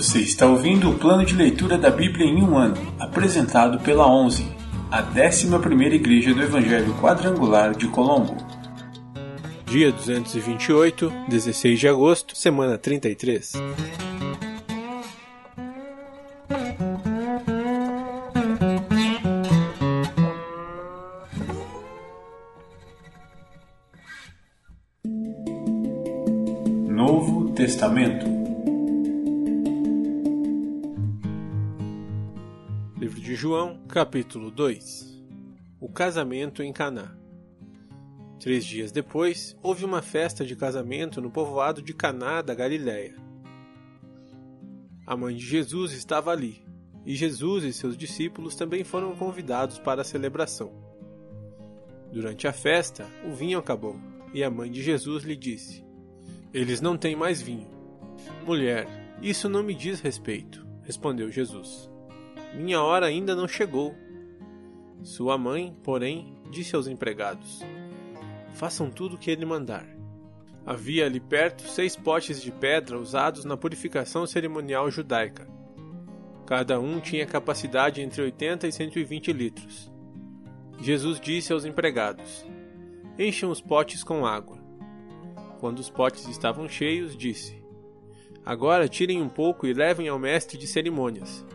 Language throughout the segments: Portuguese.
Você está ouvindo o plano de leitura da Bíblia em um ano, apresentado pela 11, a 11ª Igreja do Evangelho Quadrangular de Colombo. Dia 228, 16 de agosto, semana 33. Novo Testamento João, capítulo 2 O casamento em Caná Três dias depois, houve uma festa de casamento no povoado de Caná da Galiléia. A mãe de Jesus estava ali, e Jesus e seus discípulos também foram convidados para a celebração. Durante a festa, o vinho acabou, e a mãe de Jesus lhe disse: Eles não têm mais vinho. Mulher, isso não me diz respeito, respondeu Jesus. Minha hora ainda não chegou. Sua mãe, porém, disse aos empregados: Façam tudo o que ele mandar. Havia ali perto seis potes de pedra usados na purificação cerimonial judaica. Cada um tinha capacidade entre 80 e 120 litros. Jesus disse aos empregados: Encham os potes com água. Quando os potes estavam cheios, disse: Agora tirem um pouco e levem ao mestre de cerimônias.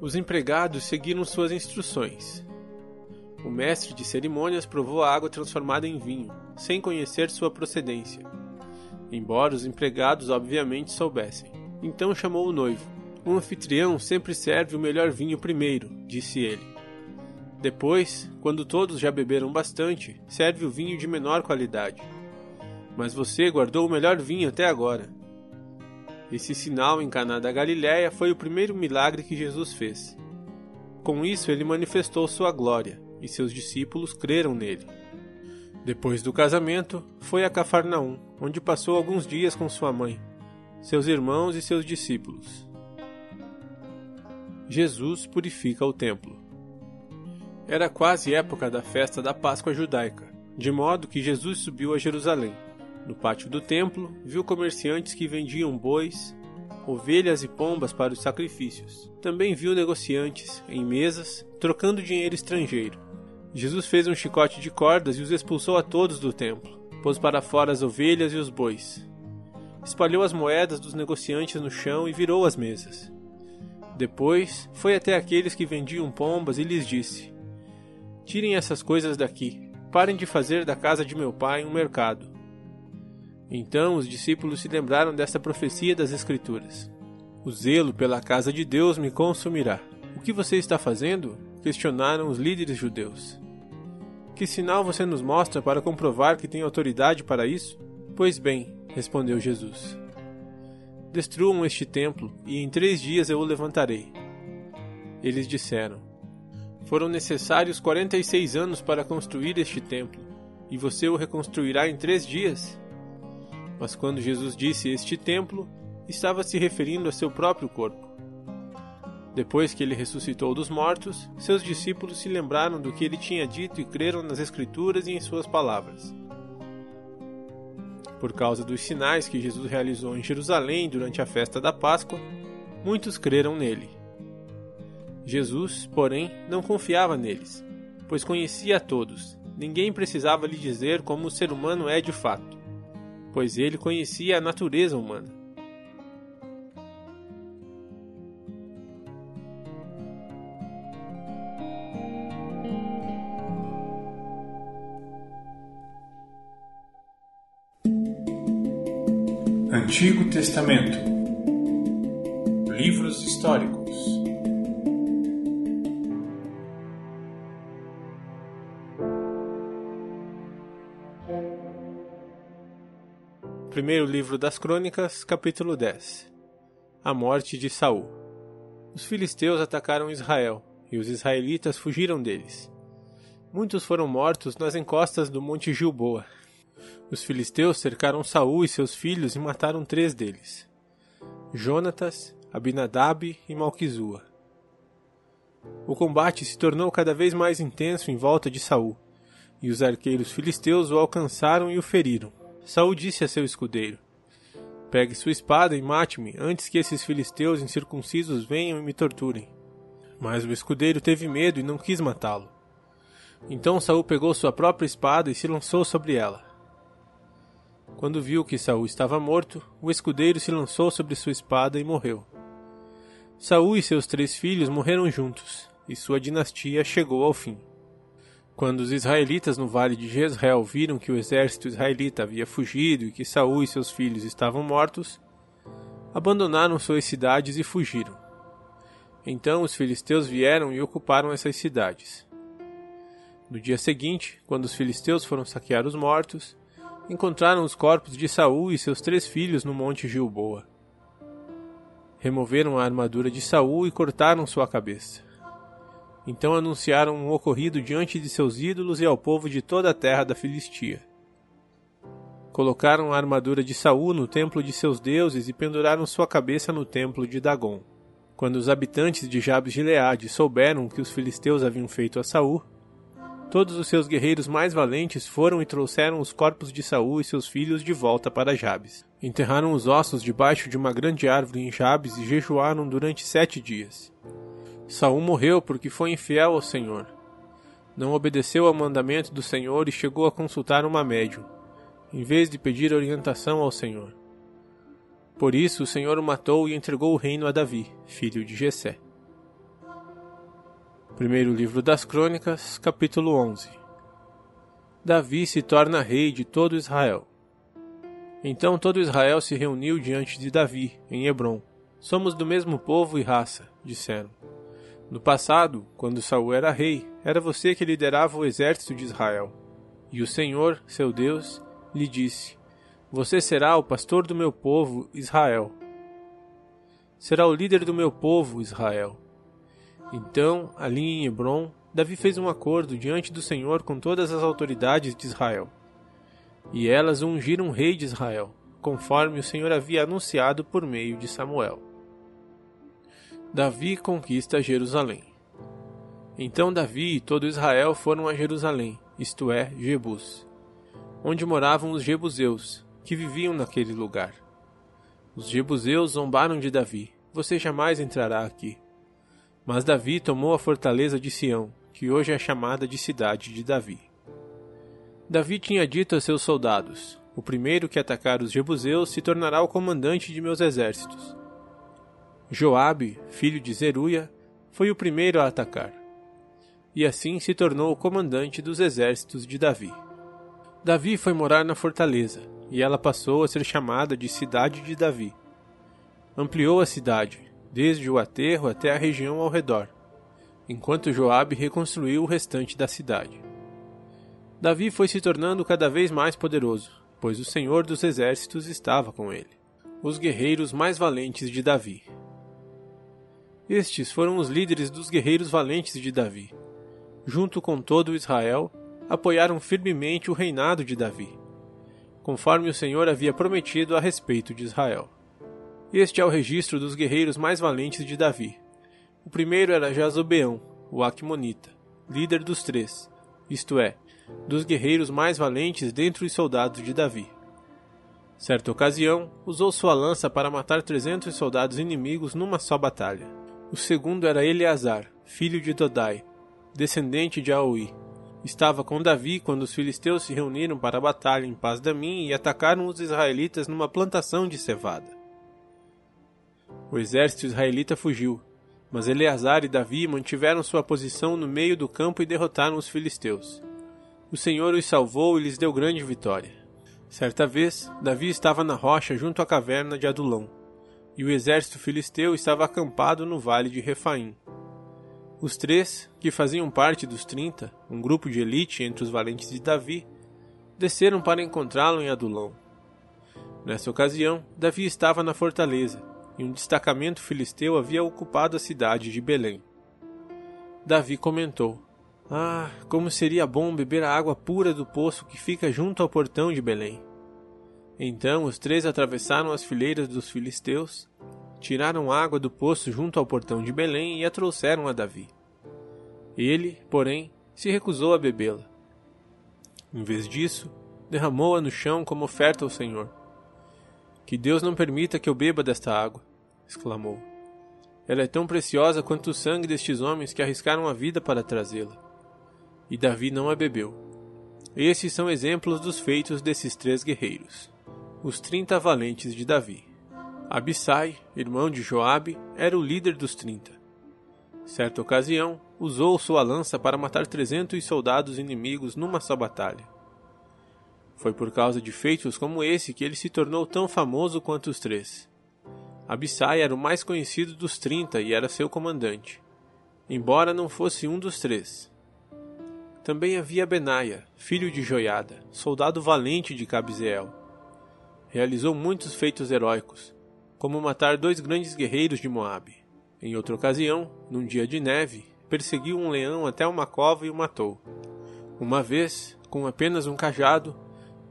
Os empregados seguiram suas instruções. O mestre de cerimônias provou a água transformada em vinho, sem conhecer sua procedência, embora os empregados obviamente soubessem. Então chamou o noivo. Um anfitrião sempre serve o melhor vinho primeiro, disse ele. Depois, quando todos já beberam bastante, serve o vinho de menor qualidade. Mas você guardou o melhor vinho até agora. Esse sinal em Caná da Galiléia foi o primeiro milagre que Jesus fez. Com isso ele manifestou sua glória, e seus discípulos creram nele. Depois do casamento, foi a Cafarnaum, onde passou alguns dias com sua mãe, seus irmãos e seus discípulos. Jesus purifica o templo. Era quase época da festa da Páscoa judaica, de modo que Jesus subiu a Jerusalém. No pátio do templo, viu comerciantes que vendiam bois, ovelhas e pombas para os sacrifícios. Também viu negociantes, em mesas, trocando dinheiro estrangeiro. Jesus fez um chicote de cordas e os expulsou a todos do templo. Pôs para fora as ovelhas e os bois. Espalhou as moedas dos negociantes no chão e virou as mesas. Depois foi até aqueles que vendiam pombas e lhes disse: Tirem essas coisas daqui. Parem de fazer da casa de meu pai um mercado. Então os discípulos se lembraram desta profecia das Escrituras: O zelo pela casa de Deus me consumirá. O que você está fazendo? questionaram os líderes judeus. Que sinal você nos mostra para comprovar que tem autoridade para isso? Pois bem, respondeu Jesus. Destruam este templo, e em três dias eu o levantarei. Eles disseram: Foram necessários quarenta e seis anos para construir este templo, e você o reconstruirá em três dias? Mas quando Jesus disse este templo, estava se referindo a seu próprio corpo. Depois que ele ressuscitou dos mortos, seus discípulos se lembraram do que ele tinha dito e creram nas Escrituras e em suas palavras. Por causa dos sinais que Jesus realizou em Jerusalém durante a festa da Páscoa, muitos creram nele. Jesus, porém, não confiava neles, pois conhecia a todos. Ninguém precisava lhe dizer como o ser humano é de fato, pois ele conhecia a natureza humana. Antigo Testamento Livros históricos Primeiro livro das Crônicas, capítulo 10 A morte de Saul Os filisteus atacaram Israel, e os israelitas fugiram deles. Muitos foram mortos nas encostas do Monte Gilboa, os filisteus cercaram Saul e seus filhos e mataram três deles: Jonatas, Abinadab e Malquizua. O combate se tornou cada vez mais intenso em volta de Saul, e os arqueiros filisteus o alcançaram e o feriram. Saul disse a seu escudeiro: Pegue sua espada e mate-me antes que esses filisteus incircuncisos venham e me torturem. Mas o escudeiro teve medo e não quis matá-lo. Então Saul pegou sua própria espada e se lançou sobre ela. Quando viu que Saul estava morto, o escudeiro se lançou sobre sua espada e morreu. Saul e seus três filhos morreram juntos, e sua dinastia chegou ao fim. Quando os israelitas no vale de Jezreel viram que o exército israelita havia fugido e que Saul e seus filhos estavam mortos, abandonaram suas cidades e fugiram. Então os filisteus vieram e ocuparam essas cidades. No dia seguinte, quando os filisteus foram saquear os mortos, encontraram os corpos de Saul e seus três filhos no monte Gilboa. Removeram a armadura de Saul e cortaram sua cabeça. Então anunciaram o ocorrido diante de seus ídolos e ao povo de toda a terra da Filistia. Colocaram a armadura de Saul no templo de seus deuses e penduraram sua cabeça no templo de Dagon. Quando os habitantes de Jabes de Leade souberam que os filisteus haviam feito a Saul, todos os seus guerreiros mais valentes foram e trouxeram os corpos de Saul e seus filhos de volta para Jabes. Enterraram os ossos debaixo de uma grande árvore em Jabes e jejuaram durante sete dias. Saul morreu porque foi infiel ao Senhor. Não obedeceu ao mandamento do Senhor e chegou a consultar uma médium, em vez de pedir orientação ao Senhor. Por isso o Senhor o matou e entregou o reino a Davi, filho de Jessé. Primeiro livro das Crônicas, capítulo 11. Davi se torna rei de todo Israel. Então todo Israel se reuniu diante de Davi, em Hebron. Somos do mesmo povo e raça, disseram. No passado, quando Saul era rei, era você que liderava o exército de Israel. E o Senhor, seu Deus, lhe disse: Você será o pastor do meu povo, Israel. Será o líder do meu povo, Israel. Então, ali em Hebron, Davi fez um acordo diante do Senhor com todas as autoridades de Israel e elas ungiram um rei de Israel, conforme o Senhor havia anunciado por meio de Samuel. Davi conquista Jerusalém. Então Davi e todo Israel foram a Jerusalém, isto é, Jebus, onde moravam os jebuseus, que viviam naquele lugar. Os jebuseus zombaram de Davi: Você jamais entrará aqui. Mas Davi tomou a fortaleza de Sião, que hoje é chamada de cidade de Davi. Davi tinha dito a seus soldados: O primeiro que atacar os jebuseus se tornará o comandante de meus exércitos. Joabe, filho de Zeruia, foi o primeiro a atacar. E assim se tornou o comandante dos exércitos de Davi. Davi foi morar na fortaleza, e ela passou a ser chamada de Cidade de Davi. Ampliou a cidade, desde o aterro até a região ao redor, enquanto Joabe reconstruiu o restante da cidade. Davi foi se tornando cada vez mais poderoso, pois o Senhor dos Exércitos estava com ele. Os guerreiros mais valentes de Davi. Estes foram os líderes dos guerreiros valentes de Davi. Junto com todo Israel, apoiaram firmemente o reinado de Davi, conforme o Senhor havia prometido a respeito de Israel. Este é o registro dos guerreiros mais valentes de Davi. O primeiro era Jazobeão, o Aqumonita, líder dos três, isto é, dos guerreiros mais valentes dentre os soldados de Davi. Certa ocasião, usou sua lança para matar trezentos soldados inimigos numa só batalha. O segundo era Eleazar, filho de Dodai, descendente de Aoi. Estava com Davi quando os filisteus se reuniram para a batalha em Paz Damim e atacaram os israelitas numa plantação de cevada. O exército israelita fugiu, mas Eleazar e Davi mantiveram sua posição no meio do campo e derrotaram os filisteus. O Senhor os salvou e lhes deu grande vitória. Certa vez, Davi estava na rocha junto à caverna de Adulão, e o exército filisteu estava acampado no vale de Refaim. Os três, que faziam parte dos trinta, um grupo de elite entre os valentes de Davi, desceram para encontrá-lo em Adulão. Nessa ocasião, Davi estava na fortaleza, e um destacamento filisteu havia ocupado a cidade de Belém. Davi comentou: ah, como seria bom beber a água pura do poço que fica junto ao portão de Belém. Então os três atravessaram as fileiras dos filisteus, tiraram água do poço junto ao portão de Belém e a trouxeram a Davi. Ele, porém, se recusou a bebê-la. Em vez disso, derramou-a no chão como oferta ao Senhor. Que Deus não permita que eu beba desta água, exclamou. Ela é tão preciosa quanto o sangue destes homens que arriscaram a vida para trazê-la. E Davi não a bebeu. Estes são exemplos dos feitos desses três guerreiros, os trinta valentes de Davi. Abissai, irmão de Joabe, era o líder dos trinta. Certa ocasião, usou sua lança para matar trezentos soldados inimigos numa só batalha. Foi por causa de feitos como esse que ele se tornou tão famoso quanto os três. Abissai era o mais conhecido dos trinta e era seu comandante, embora não fosse um dos três. Também havia Benaia, filho de Joiada, soldado valente de Cabzeel. Realizou muitos feitos heróicos, como matar dois grandes guerreiros de Moabe. Em outra ocasião, num dia de neve, perseguiu um leão até uma cova e o matou. Uma vez, com apenas um cajado,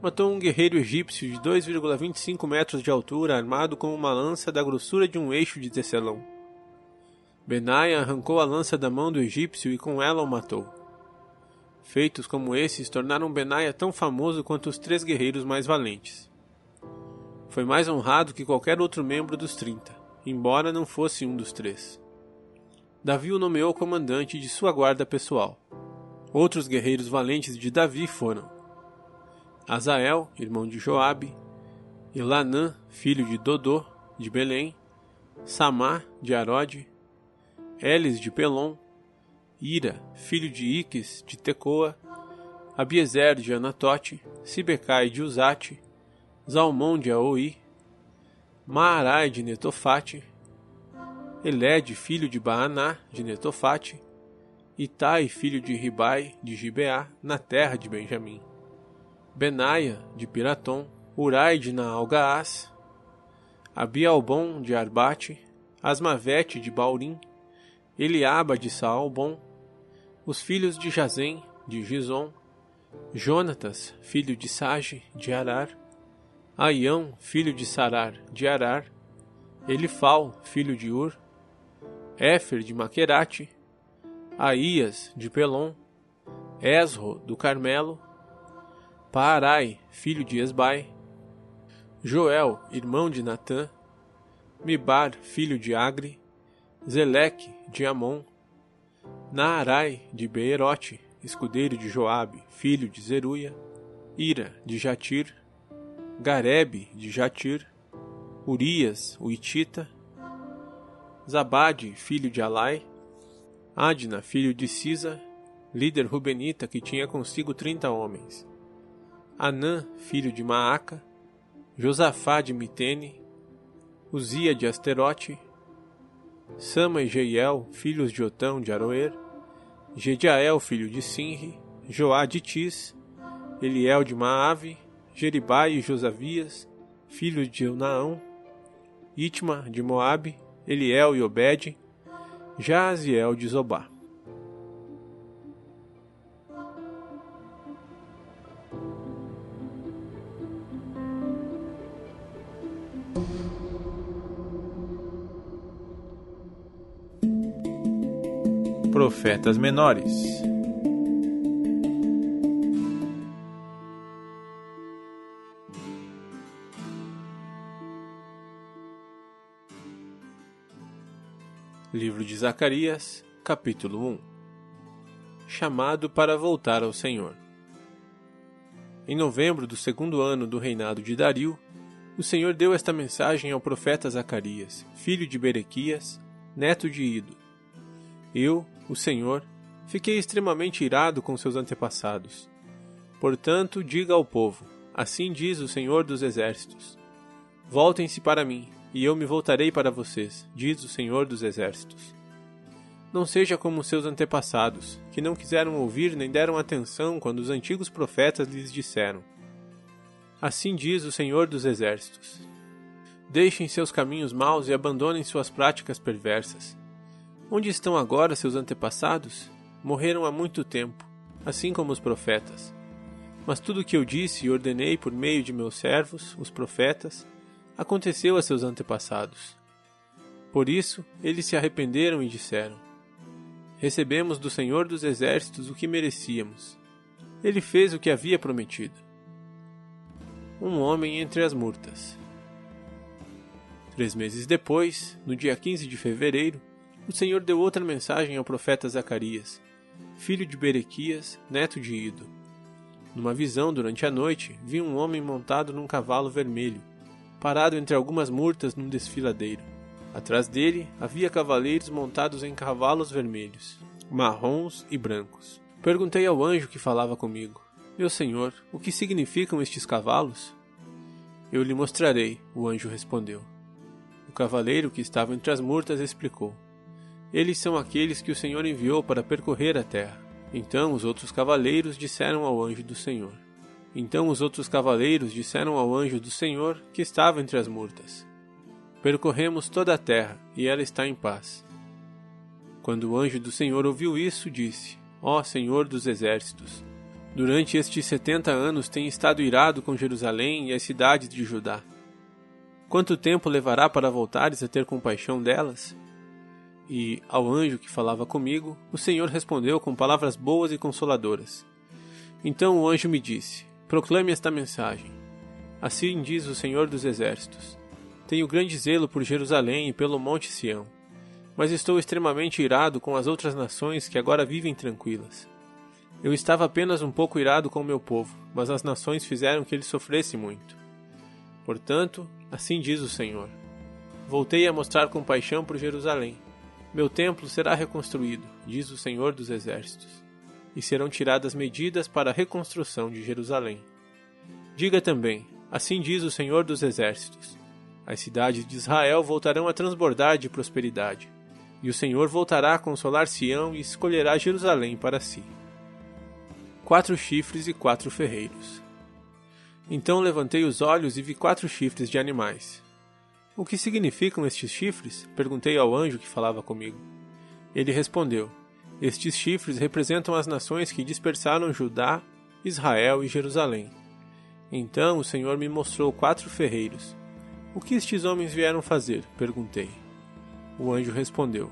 matou um guerreiro egípcio de 2,25 metros de altura armado com uma lança da grossura de um eixo de tecelão. Benaia arrancou a lança da mão do egípcio e com ela o matou. Feitos como esses tornaram Benaia tão famoso quanto os três guerreiros mais valentes. Foi mais honrado que qualquer outro membro dos trinta, embora não fosse um dos três. Davi o nomeou comandante de sua guarda pessoal. Outros guerreiros valentes de Davi foram Azael, irmão de Joabe, Elanã, filho de Dodô, de Belém, Samá, de Arode, Elis, de Pelon, Ira, filho de Iques, de Tecoa, Abiezer, de Anatote, Sibecai, de Uzate, Zalmon de Aoi, Maarai de Netofate, Eled, filho de Baaná, de Netofate, Itai, filho de Ribai, de Gibeá, na terra de Benjamim, Benaia, de Piratom, Urai de Naalgaás, Abialbon de Arbate, Asmavete de Baurim, Eliaba de Saalbon, os filhos de Jazem, de Gizon, Jonatas, filho de Sage, de Arar, Aião, filho de Sarar, de Arar, Elifal, filho de Ur, Éfer de Maquerate, Aías de Pelon, Esro do Carmelo, Paarai, filho de Esbai, Joel, irmão de Natã, Mibar, filho de Agri, Zeleque de Amon, Naarai de Beerote, escudeiro de Joabe, filho de Zeruia, Ira de Jatir, Garebe de Jatir, Urias, o Itita, Zabade, filho de Alai, Adna, filho de Sisa, líder rubenita que tinha consigo trinta homens, Anã, filho de Maaca, Josafá de Mitene, Uzia de Asterote, Sama e Jeiel, filhos de Otão de Aroer, Gediael, filho de Sinri, Joá de Tis, Eliel de Maave, Jeribai e Josavias, filhos de Eunaão, Itma de Moabe, Eliel e Obed, Jaziel de Zobá. Profetas menores Zacarias, capítulo 1 Chamado para voltar ao Senhor. Em novembro do segundo ano do reinado de Dario, o Senhor deu esta mensagem ao profeta Zacarias, filho de Berequias, neto de Ido. Eu, o Senhor, fiquei extremamente irado com seus antepassados. Portanto, diga ao povo: Assim diz o Senhor dos Exércitos: Voltem-se para mim e eu me voltarei para vocês, diz o Senhor dos Exércitos. Não seja como seus antepassados, que não quiseram ouvir nem deram atenção quando os antigos profetas lhes disseram: Assim diz o Senhor dos Exércitos. Deixem seus caminhos maus e abandonem suas práticas perversas. Onde estão agora seus antepassados? Morreram há muito tempo, assim como os profetas. Mas tudo o que eu disse e ordenei por meio de meus servos, os profetas, aconteceu a seus antepassados. Por isso, eles se arrependeram e disseram: Recebemos do Senhor dos Exércitos o que merecíamos. Ele fez o que havia prometido. Um homem entre as murtas. Três meses depois, no dia 15 de fevereiro, o Senhor deu outra mensagem ao profeta Zacarias, filho de Berequias, neto de Ido. Numa visão durante a noite, vi um homem montado num cavalo vermelho, parado entre algumas murtas num desfiladeiro. Atrás dele havia cavaleiros montados em cavalos vermelhos, marrons e brancos. Perguntei ao anjo que falava comigo: Meu senhor, o que significam estes cavalos? Eu lhe mostrarei, o anjo respondeu. O cavaleiro que estava entre as murtas explicou: Eles são aqueles que o Senhor enviou para percorrer a terra. Então os outros cavaleiros disseram ao anjo do Senhor: Então os outros cavaleiros disseram ao anjo do Senhor que estava entre as murtas: Percorremos toda a terra e ela está em paz. Quando o anjo do Senhor ouviu isso, disse: Ó Senhor dos exércitos, durante estes setenta anos tem estado irado com Jerusalém e as cidades de Judá. Quanto tempo levará para voltares a ter compaixão delas? E, ao anjo que falava comigo, o Senhor respondeu com palavras boas e consoladoras. Então o anjo me disse: Proclame esta mensagem. Assim diz o Senhor dos Exércitos: Tenho grande zelo por Jerusalém e pelo Monte Sião, mas estou extremamente irado com as outras nações que agora vivem tranquilas. Eu estava apenas um pouco irado com o meu povo, mas as nações fizeram que ele sofresse muito. Portanto, assim diz o Senhor: Voltei a mostrar compaixão por Jerusalém meu templo será reconstruído, diz o Senhor dos Exércitos, e serão tiradas medidas para a reconstrução de Jerusalém. Diga também: Assim diz o Senhor dos Exércitos: As cidades de Israel voltarão a transbordar de prosperidade, e o Senhor voltará a consolar Sião e escolherá Jerusalém para si. Quatro chifres e quatro ferreiros. Então levantei os olhos e vi quatro chifres de animais o que significam estes chifres? Perguntei ao anjo que falava comigo. Ele respondeu: Estes chifres representam as nações que dispersaram Judá, Israel e Jerusalém. Então o Senhor me mostrou quatro ferreiros. O que estes homens vieram fazer? perguntei. O anjo respondeu: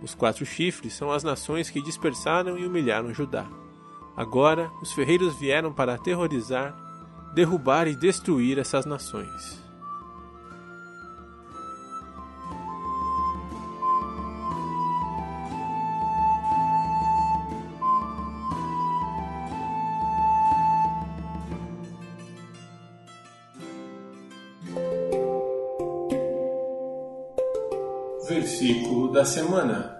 Os quatro chifres são as nações que dispersaram e humilharam Judá. Agora os ferreiros vieram para aterrorizar, derrubar e destruir essas nações. Semana.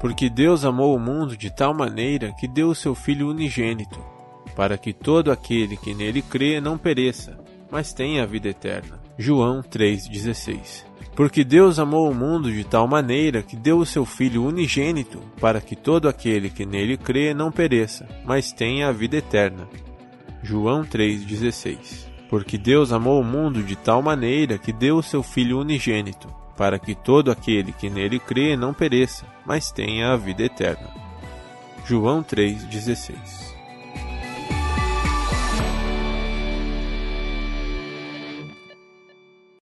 Porque Deus amou o mundo de tal maneira que deu o seu Filho unigênito, para que todo aquele que nele crê não pereça, mas tenha a vida eterna. João 3,16 Porque Deus amou o mundo de tal maneira que deu o seu Filho unigênito, para que todo aquele que nele crê não pereça, mas tenha a vida eterna. João 3,16 porque Deus amou o mundo de tal maneira que deu o seu Filho unigênito, para que todo aquele que nele crê não pereça, mas tenha a vida eterna. João 3,16